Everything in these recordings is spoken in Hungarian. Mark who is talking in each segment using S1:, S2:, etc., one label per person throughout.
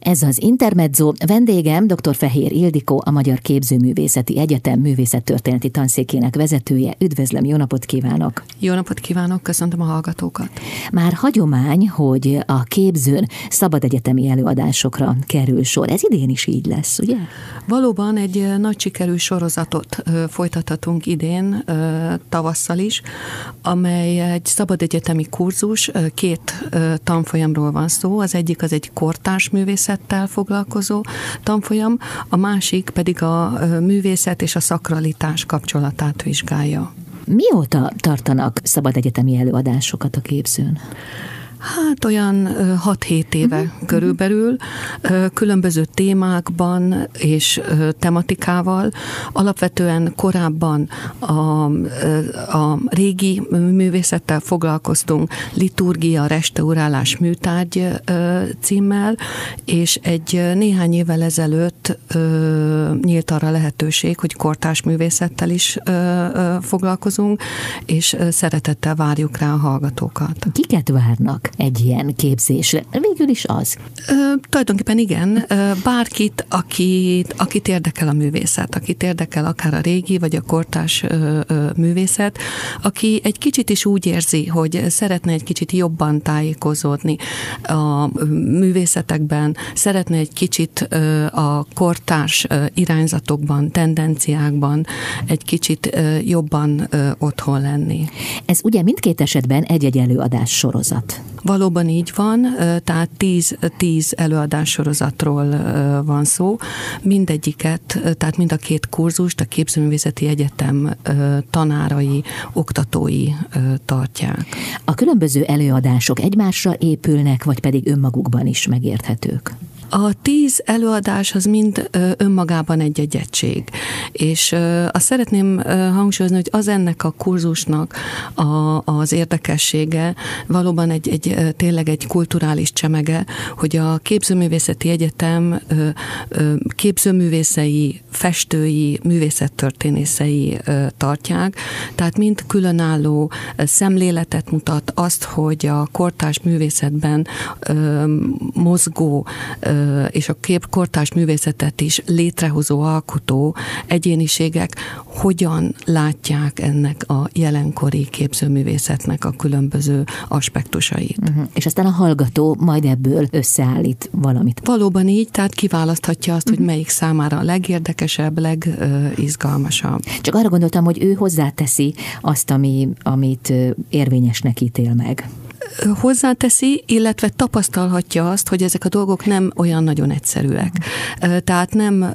S1: Ez az Intermezzo. Vendégem dr. Fehér Ildikó, a Magyar Képzőművészeti Egyetem művészettörténeti tanszékének vezetője. Üdvözlöm, jó napot kívánok!
S2: Jó napot kívánok, köszöntöm a hallgatókat!
S1: Már hagyomány, hogy a képzőn szabad egyetemi előadásokra kerül sor. Ez idén is így lesz, ugye?
S2: Valóban egy nagy sikerű sorozatot folytathatunk idén, tavasszal is, amely egy szabad egyetemi kurzus, két tanfolyamról van szó. Az egyik az egy kortárs művészet, művészettel foglalkozó tanfolyam, a másik pedig a művészet és a szakralitás kapcsolatát vizsgálja.
S1: Mióta tartanak szabad egyetemi előadásokat a képzőn?
S2: Hát olyan 6-7 éve uh-huh. körülbelül, különböző témákban és tematikával. Alapvetően korábban a, a régi művészettel foglalkoztunk, liturgia, restaurálás, műtárgy címmel, és egy néhány évvel ezelőtt nyílt arra lehetőség, hogy kortás művészettel is foglalkozunk, és szeretettel várjuk rá a hallgatókat.
S1: Kiket várnak? Egy ilyen képzésre. Végül is az.
S2: Ö, tulajdonképpen igen. Bárkit, akit, akit érdekel a művészet, akit érdekel akár a régi vagy a kortás ö, ö, művészet, aki egy kicsit is úgy érzi, hogy szeretne egy kicsit jobban tájékozódni a művészetekben, szeretne egy kicsit ö, a kortárs irányzatokban, tendenciákban egy ö, jobban otthon lenni.
S1: Ez ugye mindkét esetben egy-egy előadás sorozat.
S2: Valóban így van, tehát tíz, tíz előadássorozatról van szó. Mindegyiket, tehát mind a két kurzust a Képzőművészeti Egyetem tanárai, oktatói tartják.
S1: A különböző előadások egymásra épülnek, vagy pedig önmagukban is megérthetők?
S2: A tíz előadás az mind önmagában egy-egy egység, és azt szeretném hangsúlyozni, hogy az ennek a kurzusnak a, az érdekessége valóban egy, egy tényleg egy kulturális csemege, hogy a Képzőművészeti Egyetem képzőművészei, festői, művészettörténészei tartják, tehát mind különálló szemléletet mutat azt, hogy a kortárs művészetben mozgó és a képkortás művészetet is létrehozó alkotó egyéniségek hogyan látják ennek a jelenkori képzőművészetnek a különböző aspektusait. Uh-huh.
S1: És aztán a hallgató majd ebből összeállít valamit.
S2: Valóban így, tehát kiválaszthatja azt, uh-huh. hogy melyik számára a legérdekesebb, legizgalmasabb.
S1: Csak arra gondoltam, hogy ő hozzáteszi azt, ami, amit érvényesnek ítél meg
S2: hozzáteszi, illetve tapasztalhatja azt, hogy ezek a dolgok nem olyan nagyon egyszerűek. Tehát nem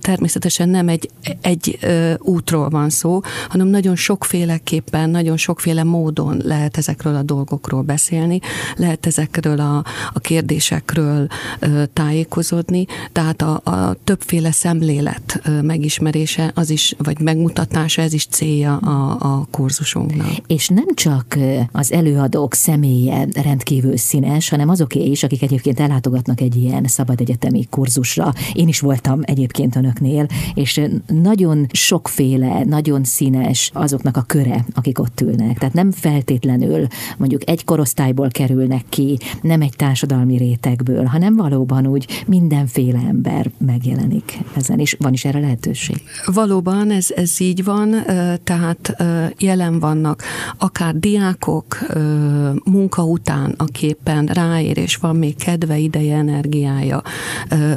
S2: természetesen nem egy, egy útról van szó, hanem nagyon sokféleképpen, nagyon sokféle módon lehet ezekről a dolgokról beszélni, lehet ezekről a, a kérdésekről tájékozódni, tehát a, a többféle szemlélet megismerése az is, vagy megmutatása, ez is célja a, a kurzusunknak.
S1: És nem csak az előadók személye rendkívül színes, hanem azoké is, akik egyébként ellátogatnak egy ilyen szabad egyetemi kurzusra. Én is voltam egyébként önöknél, és nagyon sokféle, nagyon színes azoknak a köre, akik ott ülnek. Tehát nem feltétlenül mondjuk egy korosztályból kerülnek ki, nem egy társadalmi rétegből, hanem valóban úgy mindenféle ember megjelenik ezen, és van is erre lehetőség.
S2: Valóban ez, ez így van, tehát jelen vannak akár diákok munka után, aképpen ráér, és van még kedve, ideje, energiája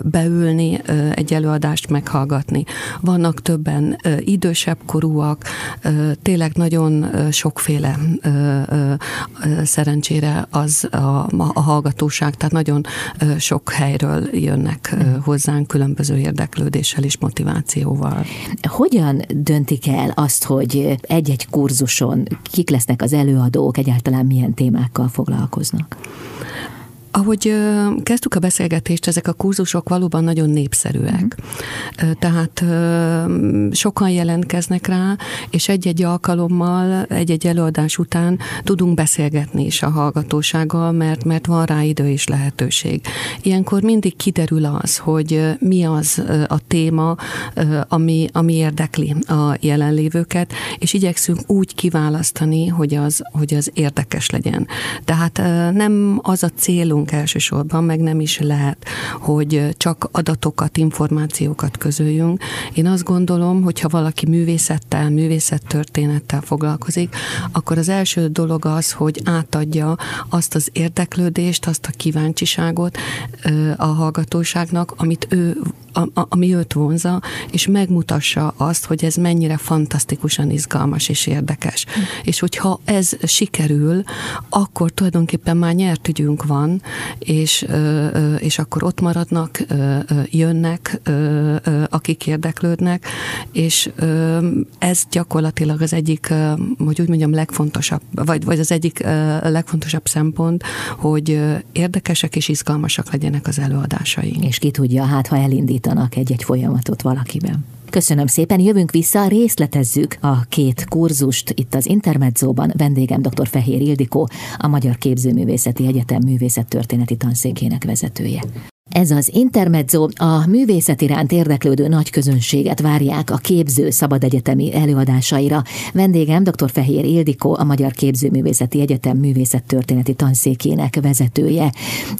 S2: beülni, egy előadást meghallgatni. Vannak többen idősebb korúak, tényleg nagyon sokféle szerencsére az a, a hallgatóság, tehát nagyon sok helyről jönnek hozzánk különböző érdeklődéssel és motivációval.
S1: Hogyan döntik el azt, hogy egy-egy kurzuson kik lesznek az előadók, egyáltalán milyen témákkal foglalkoznak?
S2: Ahogy kezdtük a beszélgetést, ezek a kurzusok valóban nagyon népszerűek. Mm. Tehát sokan jelentkeznek rá, és egy-egy alkalommal, egy-egy előadás után tudunk beszélgetni is a hallgatósággal, mert, mert van rá idő és lehetőség. Ilyenkor mindig kiderül az, hogy mi az a téma, ami, ami érdekli a jelenlévőket, és igyekszünk úgy kiválasztani, hogy az, hogy az érdekes legyen. Tehát nem az a célunk, célunk elsősorban, meg nem is lehet, hogy csak adatokat, információkat közöljünk. Én azt gondolom, hogy ha valaki művészettel, művészettörténettel foglalkozik, akkor az első dolog az, hogy átadja azt az érdeklődést, azt a kíváncsiságot a hallgatóságnak, amit ő a, ami őt vonza, és megmutassa azt, hogy ez mennyire fantasztikusan izgalmas és érdekes. Mm. És hogyha ez sikerül, akkor tulajdonképpen már nyert ügyünk van, és, és akkor ott maradnak, jönnek, akik érdeklődnek, és ez gyakorlatilag az egyik, hogy úgy mondjam, legfontosabb, vagy, vagy az egyik legfontosabb szempont, hogy érdekesek és izgalmasak legyenek az előadásaink.
S1: És ki tudja, hát ha elindítanak egy-egy folyamatot valakiben. Köszönöm szépen, jövünk vissza, részletezzük a két kurzust itt az Intermedzóban. Vendégem dr. Fehér Ildikó, a Magyar Képzőművészeti Egyetem művészettörténeti tanszékének vezetője. Ez az Intermezzo a művészet iránt érdeklődő nagy közönséget várják a képző szabad egyetemi előadásaira. Vendégem dr. Fehér Ildikó, a Magyar Képzőművészeti Egyetem művészettörténeti tanszékének vezetője.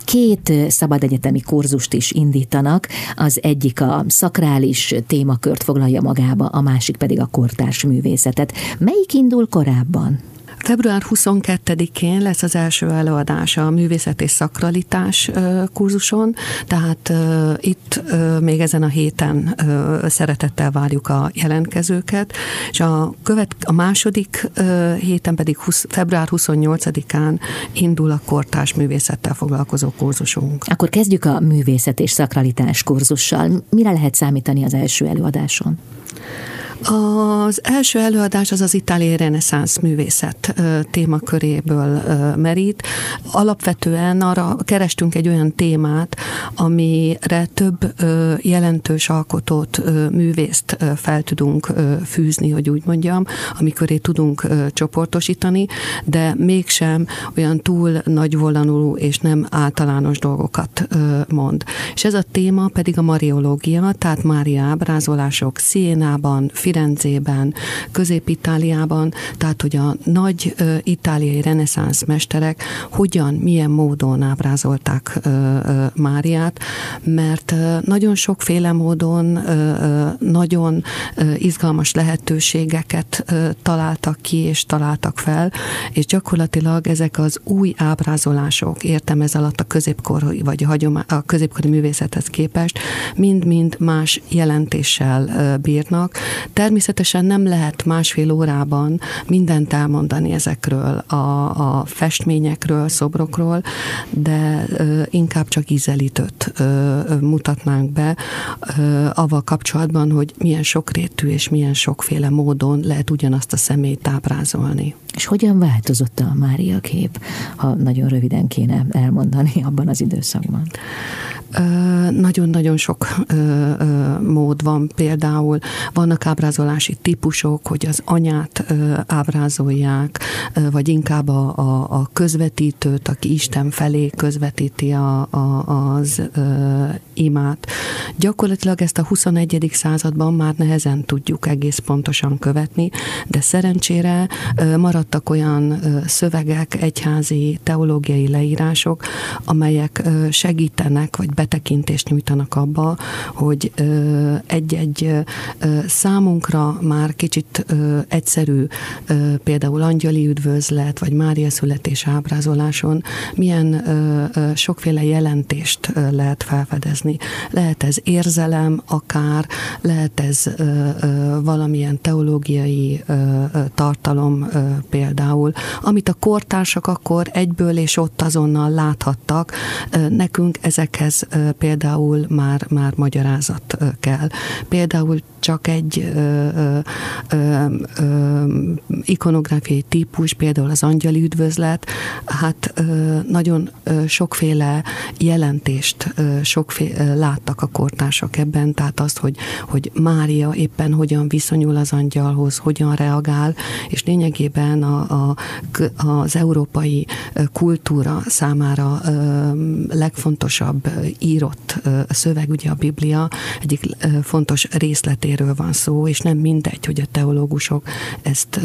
S1: Két szabad egyetemi kurzust is indítanak, az egyik a szakrális témakört foglalja magába, a másik pedig a kortárs művészetet. Melyik indul korábban?
S2: Február 22-én lesz az első előadása a művészet és szakralitás kurzuson, tehát itt még ezen a héten szeretettel várjuk a jelentkezőket, és a, követ, a második héten pedig 20, február 28-án indul a kortás művészettel foglalkozó kurzusunk.
S1: Akkor kezdjük a művészet és szakralitás kurzussal. Mire lehet számítani az első előadáson?
S2: Az első előadás az az itáliai reneszánsz művészet témaköréből merít. Alapvetően arra kerestünk egy olyan témát, amire több jelentős alkotót, művészt fel tudunk fűzni, hogy úgy mondjam, amikor tudunk csoportosítani, de mégsem olyan túl nagyvolanuló és nem általános dolgokat mond. És ez a téma pedig a mariológia, tehát Mária ábrázolások Szénában, Firenzében, Közép-Itáliában, tehát hogy a nagy ö, itáliai reneszánsz mesterek hogyan, milyen módon ábrázolták ö, ö, Máriát, mert ö, nagyon sokféle módon ö, ö, nagyon ö, izgalmas lehetőségeket ö, találtak ki és találtak fel, és gyakorlatilag ezek az új ábrázolások, értem ez alatt a középkor vagy a, hagyomá, a középkori művészethez képest, mind-mind más jelentéssel bírnak. Természetesen nem lehet másfél órában mindent elmondani ezekről a, a festményekről, szobrokról, de ö, inkább csak ízelítőt ö, mutatnánk be ö, avval kapcsolatban, hogy milyen sokrétű és milyen sokféle módon lehet ugyanazt a személyt ábrázolni.
S1: És hogyan változott a Mária kép, ha nagyon röviden kéne elmondani abban az időszakban?
S2: Nagyon-nagyon sok mód van, például vannak ábrázolási típusok, hogy az anyát ábrázolják, vagy inkább a, a, a közvetítőt, aki Isten felé közvetíti a, a, az imát. Gyakorlatilag ezt a 21. században már nehezen tudjuk egész pontosan követni, de szerencsére maradtak olyan szövegek, egyházi, teológiai leírások, amelyek segítenek, vagy betekintést nyújtanak abba, hogy egy-egy számunkra már kicsit egyszerű, például angyali üdvözlet, vagy Mária születés ábrázoláson milyen sokféle jelentést lehet felfedezni. Lehet ez érzelem akár, lehet ez valamilyen teológiai tartalom például, amit a kortársak akkor egyből és ott azonnal láthattak, nekünk ezekhez például már, már magyarázat kell. Például csak egy ö, ö, ö, ö, ikonográfiai típus, például az angyali üdvözlet, hát nagyon sokféle jelentést sokféle, láttak a kortársak ebben, tehát azt, hogy, hogy Mária éppen hogyan viszonyul az angyalhoz, hogyan reagál, és lényegében a, a, az európai kultúra számára legfontosabb írott szöveg, ugye a Biblia egyik fontos részletéről van szó, és nem mindegy, hogy a teológusok ezt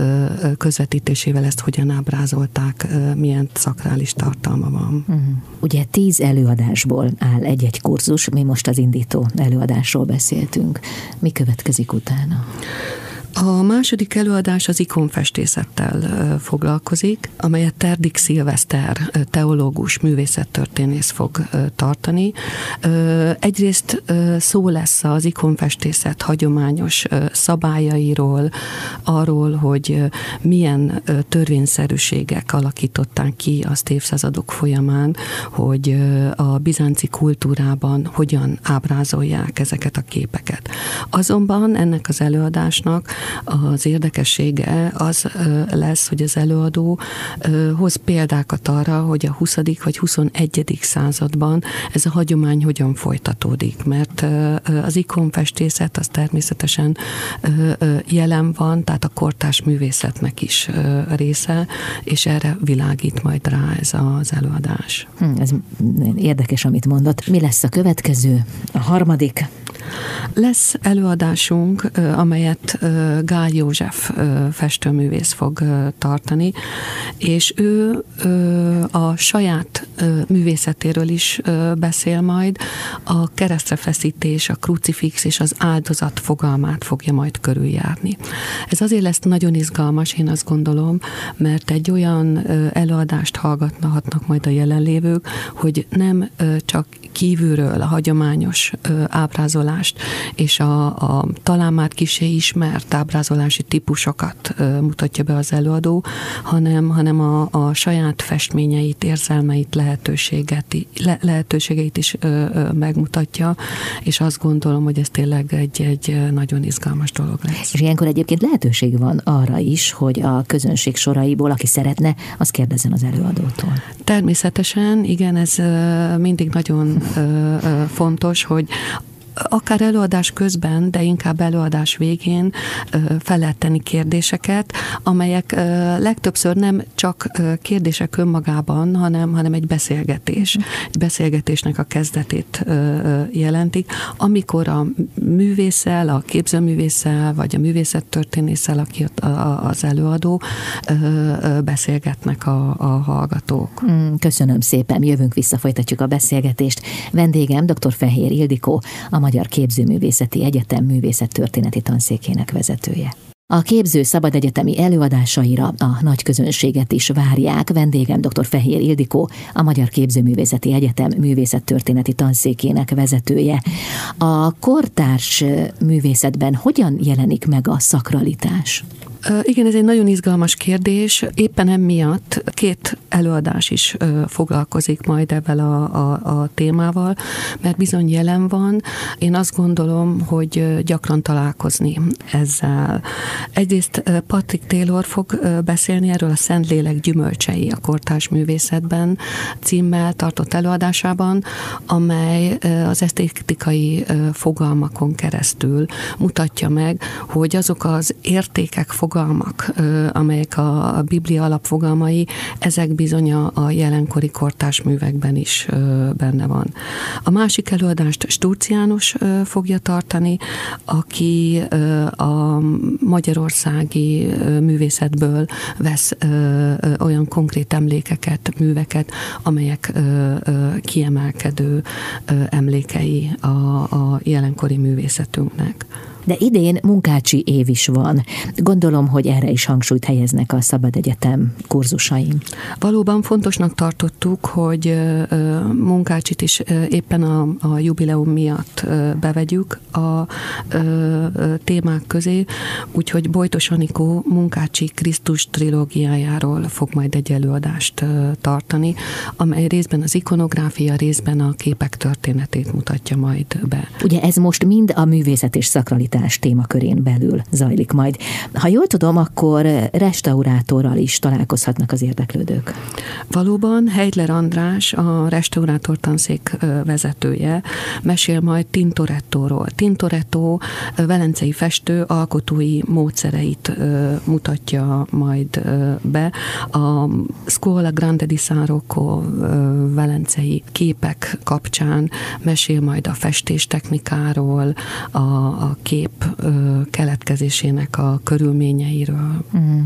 S2: közvetítésével ezt hogyan ábrázolták, milyen szakrális tartalma van. Uh-huh.
S1: Ugye tíz előadásból áll egy-egy kurzus, mi most az indító előadásról beszéltünk. Mi következik utána?
S2: A második előadás az ikonfestészettel foglalkozik, amelyet Terdik Szilveszter, teológus, művészettörténész fog tartani. Egyrészt szó lesz az ikonfestészet hagyományos szabályairól, arról, hogy milyen törvényszerűségek alakították ki azt évszázadok folyamán, hogy a bizánci kultúrában hogyan ábrázolják ezeket a képeket. Azonban ennek az előadásnak az érdekessége az lesz, hogy az előadó hoz példákat arra, hogy a 20. vagy 21. században ez a hagyomány hogyan folytatódik, mert az ikonfestészet az természetesen jelen van, tehát a kortás művészetnek is része, és erre világít majd rá ez az előadás.
S1: Hm, ez érdekes, amit mondott. Mi lesz a következő? A harmadik?
S2: Lesz előadásunk, amelyet Gál József festőművész fog tartani, és ő a saját művészetéről is beszél majd, a keresztrefeszítés, a krucifix és az áldozat fogalmát fogja majd körüljárni. Ez azért lesz nagyon izgalmas, én azt gondolom, mert egy olyan előadást hallgatnak majd a jelenlévők, hogy nem csak kívülről a hagyományos ábrázolást és a, a talán már kisé ismert ábrázolási típusokat mutatja be az előadó, hanem, hanem a, a saját festményeit, érzelmeit, lehetőséget, le, lehetőségeit is ö, ö, megmutatja, és azt gondolom, hogy ez tényleg egy, egy nagyon izgalmas dolog lesz.
S1: És ilyenkor egyébként lehetőség van arra is, hogy a közönség soraiból, aki szeretne, az kérdezzen az előadótól.
S2: Természetesen, igen, ez mindig nagyon fontos, hogy akár előadás közben, de inkább előadás végén fel kérdéseket, amelyek legtöbbször nem csak kérdések önmagában, hanem, hanem egy beszélgetés. Egy beszélgetésnek a kezdetét jelentik, amikor a művészel, a képzőművészel, vagy a művészettörténésszel, aki az előadó, beszélgetnek a, a hallgatók.
S1: Hmm, köszönöm szépen, jövünk vissza, folytatjuk a beszélgetést. Vendégem dr. Fehér Ildikó, a Magyar Képzőművészeti Egyetem művészettörténeti tanszékének vezetője. A képző szabad egyetemi előadásaira a nagy közönséget is várják. Vendégem dr. Fehér Ildikó, a Magyar Képzőművészeti Egyetem művészettörténeti tanszékének vezetője. A kortárs művészetben hogyan jelenik meg a szakralitás?
S2: Igen, ez egy nagyon izgalmas kérdés. Éppen emiatt két előadás is foglalkozik majd ebben a, a, a témával, mert bizony jelen van. Én azt gondolom, hogy gyakran találkozni ezzel. Egyrészt Patrick Taylor fog beszélni erről a Szentlélek gyümölcsei a kortárs művészetben címmel tartott előadásában, amely az esztétikai fogalmakon keresztül mutatja meg, hogy azok az értékek, fogalmak, amelyek a Biblia alapfogalmai, ezek bizony a jelenkori kortás művekben is benne van. A másik előadást Sturci János fogja tartani, aki a magyarországi művészetből vesz olyan konkrét emlékeket, műveket, amelyek kiemelkedő emlékei a, a jelenkori művészetünknek.
S1: De idén munkácsi év is van. Gondolom, hogy erre is hangsúlyt helyeznek a Szabad Egyetem kurzusaim.
S2: Valóban fontosnak tartottuk, hogy munkácsit is éppen a, a jubileum miatt bevegyük a témák közé, úgyhogy Bojtos Anikó munkácsi Krisztus trilógiájáról fog majd egy előadást tartani, amely részben az ikonográfia, részben a képek történetét mutatja majd be.
S1: Ugye ez most mind a művészet és szakralitás sakralitás témakörén belül zajlik majd. Ha jól tudom, akkor restaurátorral is találkozhatnak az érdeklődők.
S2: Valóban Heidler András, a restaurátor tanszék vezetője, mesél majd Tintorettóról. Tintoretto velencei festő alkotói módszereit mutatja majd be. A Scuola Grande di San Rocco velencei képek kapcsán mesél majd a festés technikáról, a, a kép keletkezésének a körülményeiről. Mm.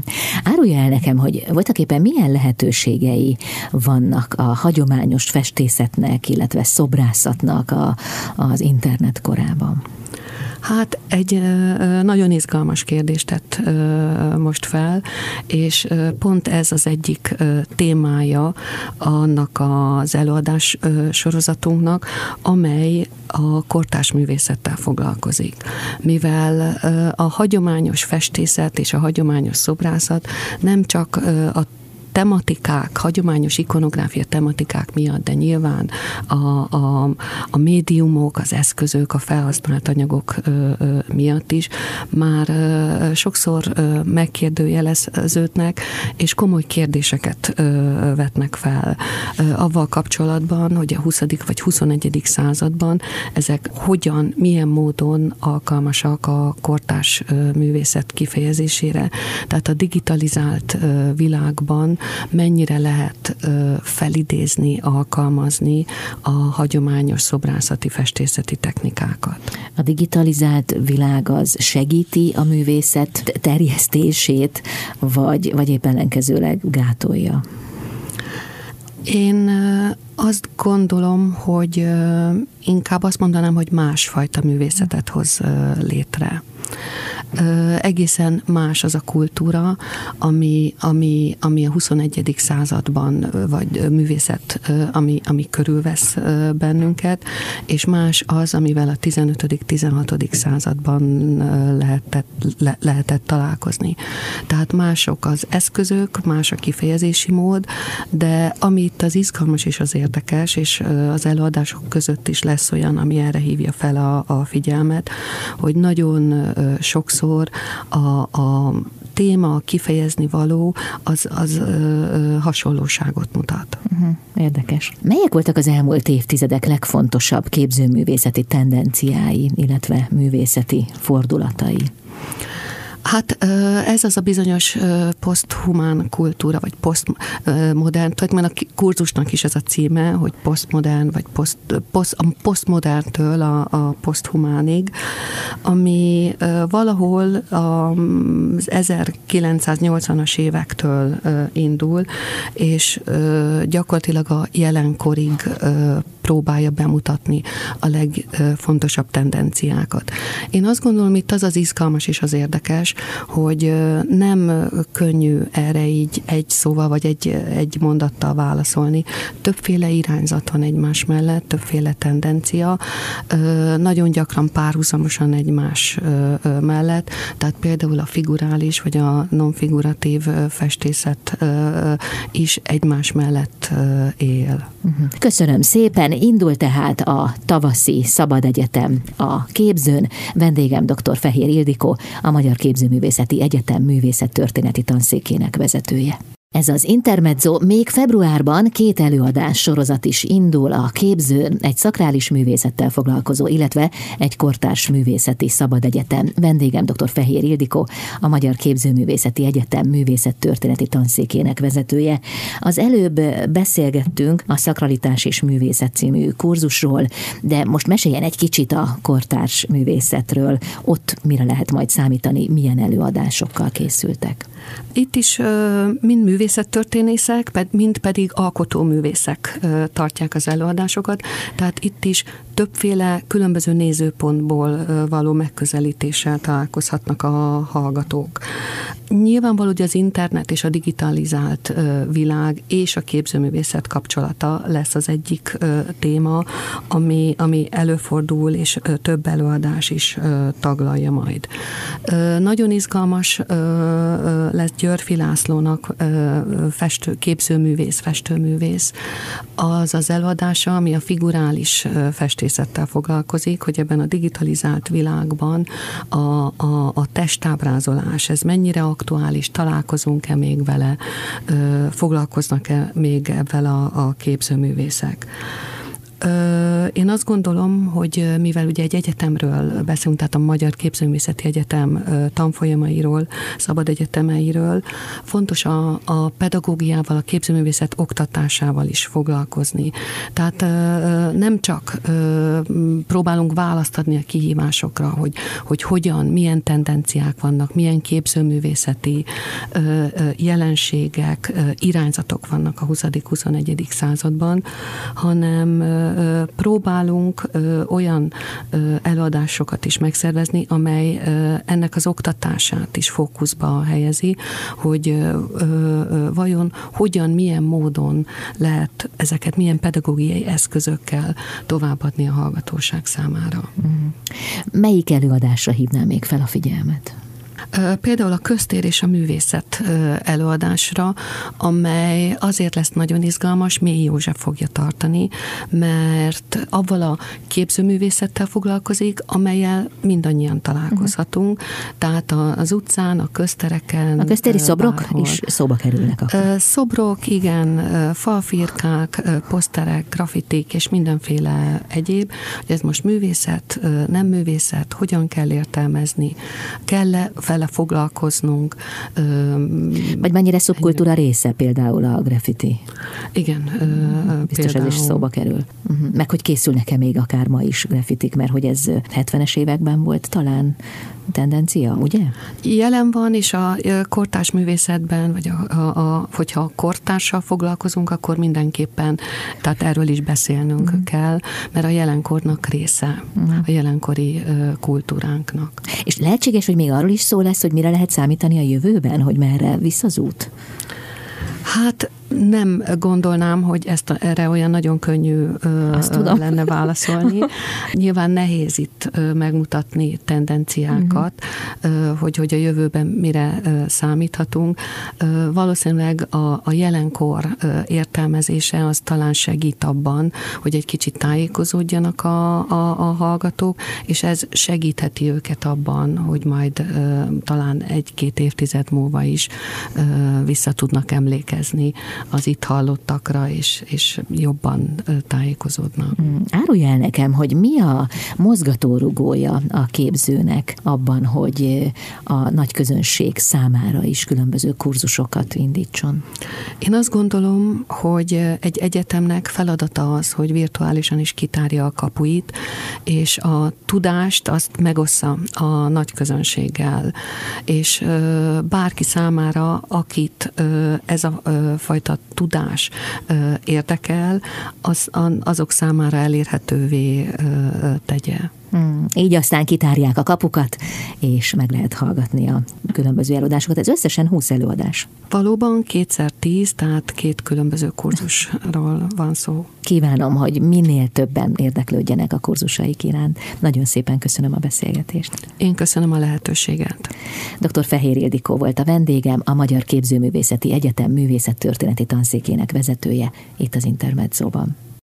S1: Árulja el nekem, hogy voltak éppen milyen lehetőségei vannak a hagyományos festészetnek, illetve szobrászatnak a, az internet korában?
S2: Hát egy nagyon izgalmas kérdést tett most fel, és pont ez az egyik témája annak az előadás sorozatunknak, amely a kortás művészettel foglalkozik. Mivel a hagyományos festészet és a hagyományos szobrászat nem csak a tematikák, hagyományos ikonográfia tematikák miatt, de nyilván a, a, a médiumok, az eszközök, a felhasznált anyagok ö, ö, miatt is már ö, sokszor ö, megkérdőjeleződnek, és komoly kérdéseket ö, vetnek fel ö, avval kapcsolatban, hogy a 20. vagy 21. században ezek hogyan, milyen módon alkalmasak a kortás művészet kifejezésére. Tehát a digitalizált világban mennyire lehet felidézni, alkalmazni a hagyományos szobrászati, festészeti technikákat.
S1: A digitalizált világ az segíti a művészet terjesztését, vagy, vagy épp ellenkezőleg gátolja?
S2: Én azt gondolom, hogy inkább azt mondanám, hogy másfajta művészetet hoz létre egészen más az a kultúra, ami, ami, ami a 21. században, vagy művészet, ami, ami körülvesz bennünket, és más az, amivel a 15.-16. században lehetett, le, lehetett találkozni. Tehát mások az eszközök, más a kifejezési mód, de ami itt az izgalmas és az érdekes, és az előadások között is lesz olyan, ami erre hívja fel a, a figyelmet, hogy nagyon sokszor a, a téma, kifejezni való, az, az ö, hasonlóságot mutat.
S1: Uh-huh, érdekes. Melyek voltak az elmúlt évtizedek legfontosabb képzőművészeti tendenciái, illetve művészeti fordulatai?
S2: Hát ez az a bizonyos poszthumán kultúra, vagy posztmodern, tulajdonképpen a kurzusnak is ez a címe, hogy posztmodern, vagy poszt, poszt, a posztmoderntől a, a poszthumánig, ami valahol az 1980-as évektől indul, és gyakorlatilag a jelenkorig próbálja bemutatni a legfontosabb tendenciákat. Én azt gondolom, itt az az izgalmas és az érdekes, hogy nem könnyű erre így egy szóval vagy egy, egy mondattal válaszolni. Többféle irányzat van egymás mellett, többféle tendencia, nagyon gyakran párhuzamosan egymás mellett, tehát például a figurális vagy a nonfiguratív festészet is egymás mellett él.
S1: Köszönöm szépen! Indul tehát a tavaszi Szabad Egyetem a képzőn. Vendégem dr. Fehér Ildikó, a Magyar Képzőművészeti Egyetem művészettörténeti tanszékének vezetője. Ez az Intermezzo még februárban két előadás sorozat is indul a képző, egy szakrális művészettel foglalkozó, illetve egy kortárs művészeti szabad egyetem. Vendégem dr. Fehér Ildikó, a Magyar Képzőművészeti Egyetem művészettörténeti tanszékének vezetője. Az előbb beszélgettünk a Szakralitás és Művészet című kurzusról, de most meséljen egy kicsit a kortárs művészetről. Ott mire lehet majd számítani, milyen előadásokkal készültek?
S2: Itt is mind művészettörténészek, mind pedig alkotóművészek tartják az előadásokat, tehát itt is többféle különböző nézőpontból való megközelítéssel találkozhatnak a hallgatók. Nyilvánvaló, hogy az internet és a digitalizált világ és a képzőművészet kapcsolata lesz az egyik téma, ami, ami előfordul, és több előadás is taglalja majd. Nagyon izgalmas lesz Györfi Lászlónak festő, képzőművész, festőművész, az az előadása, ami a figurális festés képzőművészettel foglalkozik, hogy ebben a digitalizált világban a, a, a testábrázolás, ez mennyire aktuális, találkozunk-e még vele, foglalkoznak-e még ebben a, a képzőművészek. Én azt gondolom, hogy mivel ugye egy egyetemről beszélünk, tehát a Magyar Képzőművészeti Egyetem tanfolyamairól, szabad egyetemeiről, fontos a, a pedagógiával, a képzőművészet oktatásával is foglalkozni. Tehát nem csak próbálunk választ adni a kihívásokra, hogy, hogy hogyan, milyen tendenciák vannak, milyen képzőművészeti jelenségek, irányzatok vannak a 20.-21. században, hanem próbálunk olyan előadásokat is megszervezni, amely ennek az oktatását is fókuszba helyezi, hogy vajon hogyan, milyen módon lehet ezeket, milyen pedagógiai eszközökkel továbbadni a hallgatóság számára. Mm.
S1: Melyik előadásra hívnám még fel a figyelmet?
S2: Például a köztér és a művészet előadásra, amely azért lesz nagyon izgalmas, Mély József fogja tartani, mert avval a képzőművészettel foglalkozik, amelyel mindannyian találkozhatunk, uh-huh. tehát az utcán, a köztereken.
S1: A köztéri szobrok bárhol. is szóba kerülnek akkor.
S2: Szobrok, igen, falfirkák, poszterek, grafitik és mindenféle egyéb, hogy ez most művészet, nem művészet, hogyan kell értelmezni, kell-e vele foglalkoznunk.
S1: Vagy mennyire szubkultúra része például a graffiti?
S2: Igen.
S1: Biztos például. ez is szóba kerül. Uh-huh. Meg hogy készülnek-e még akár ma is graffitik, mert hogy ez 70-es években volt talán tendencia, ugye?
S2: Jelen van, és a kortárs művészetben, vagy a, a, a, hogyha a kortárssal foglalkozunk, akkor mindenképpen, tehát erről is beszélnünk mm. kell, mert a jelenkornak része, mm. a jelenkori kultúránknak.
S1: És lehetséges, hogy még arról is szó lesz, hogy mire lehet számítani a jövőben, hogy merre visz az út?
S2: Hát nem gondolnám, hogy ezt erre olyan nagyon könnyű Azt tudom. lenne válaszolni. Nyilván nehéz itt megmutatni tendenciákat, uh-huh. hogy, hogy a jövőben mire számíthatunk. Valószínűleg a, a jelenkor értelmezése az talán segít abban, hogy egy kicsit tájékozódjanak a, a, a hallgatók, és ez segítheti őket abban, hogy majd talán egy-két évtized múlva is vissza tudnak emlékezni az itt hallottakra, és, és jobban tájékozódnak. Hmm.
S1: Árulja el nekem, hogy mi a mozgatórugója a képzőnek abban, hogy a nagy közönség számára is különböző kurzusokat indítson?
S2: Én azt gondolom, hogy egy egyetemnek feladata az, hogy virtuálisan is kitárja a kapuit, és a tudást azt megossza a nagy közönséggel, és bárki számára, akit ez a fajta tudás érdekel, az, azok számára elérhetővé tegye.
S1: Hmm, így aztán kitárják a kapukat, és meg lehet hallgatni a különböző előadásokat. Ez összesen 20 előadás.
S2: Valóban kétszer tíz, tehát két különböző kurzusról van szó.
S1: Kívánom, hogy minél többen érdeklődjenek a kurzusaik iránt. Nagyon szépen köszönöm a beszélgetést.
S2: Én köszönöm a lehetőséget.
S1: Dr. Fehér Ildikó volt a vendégem, a Magyar Képzőművészeti Egyetem művészettörténeti tanszékének vezetője itt az Intermedzóban.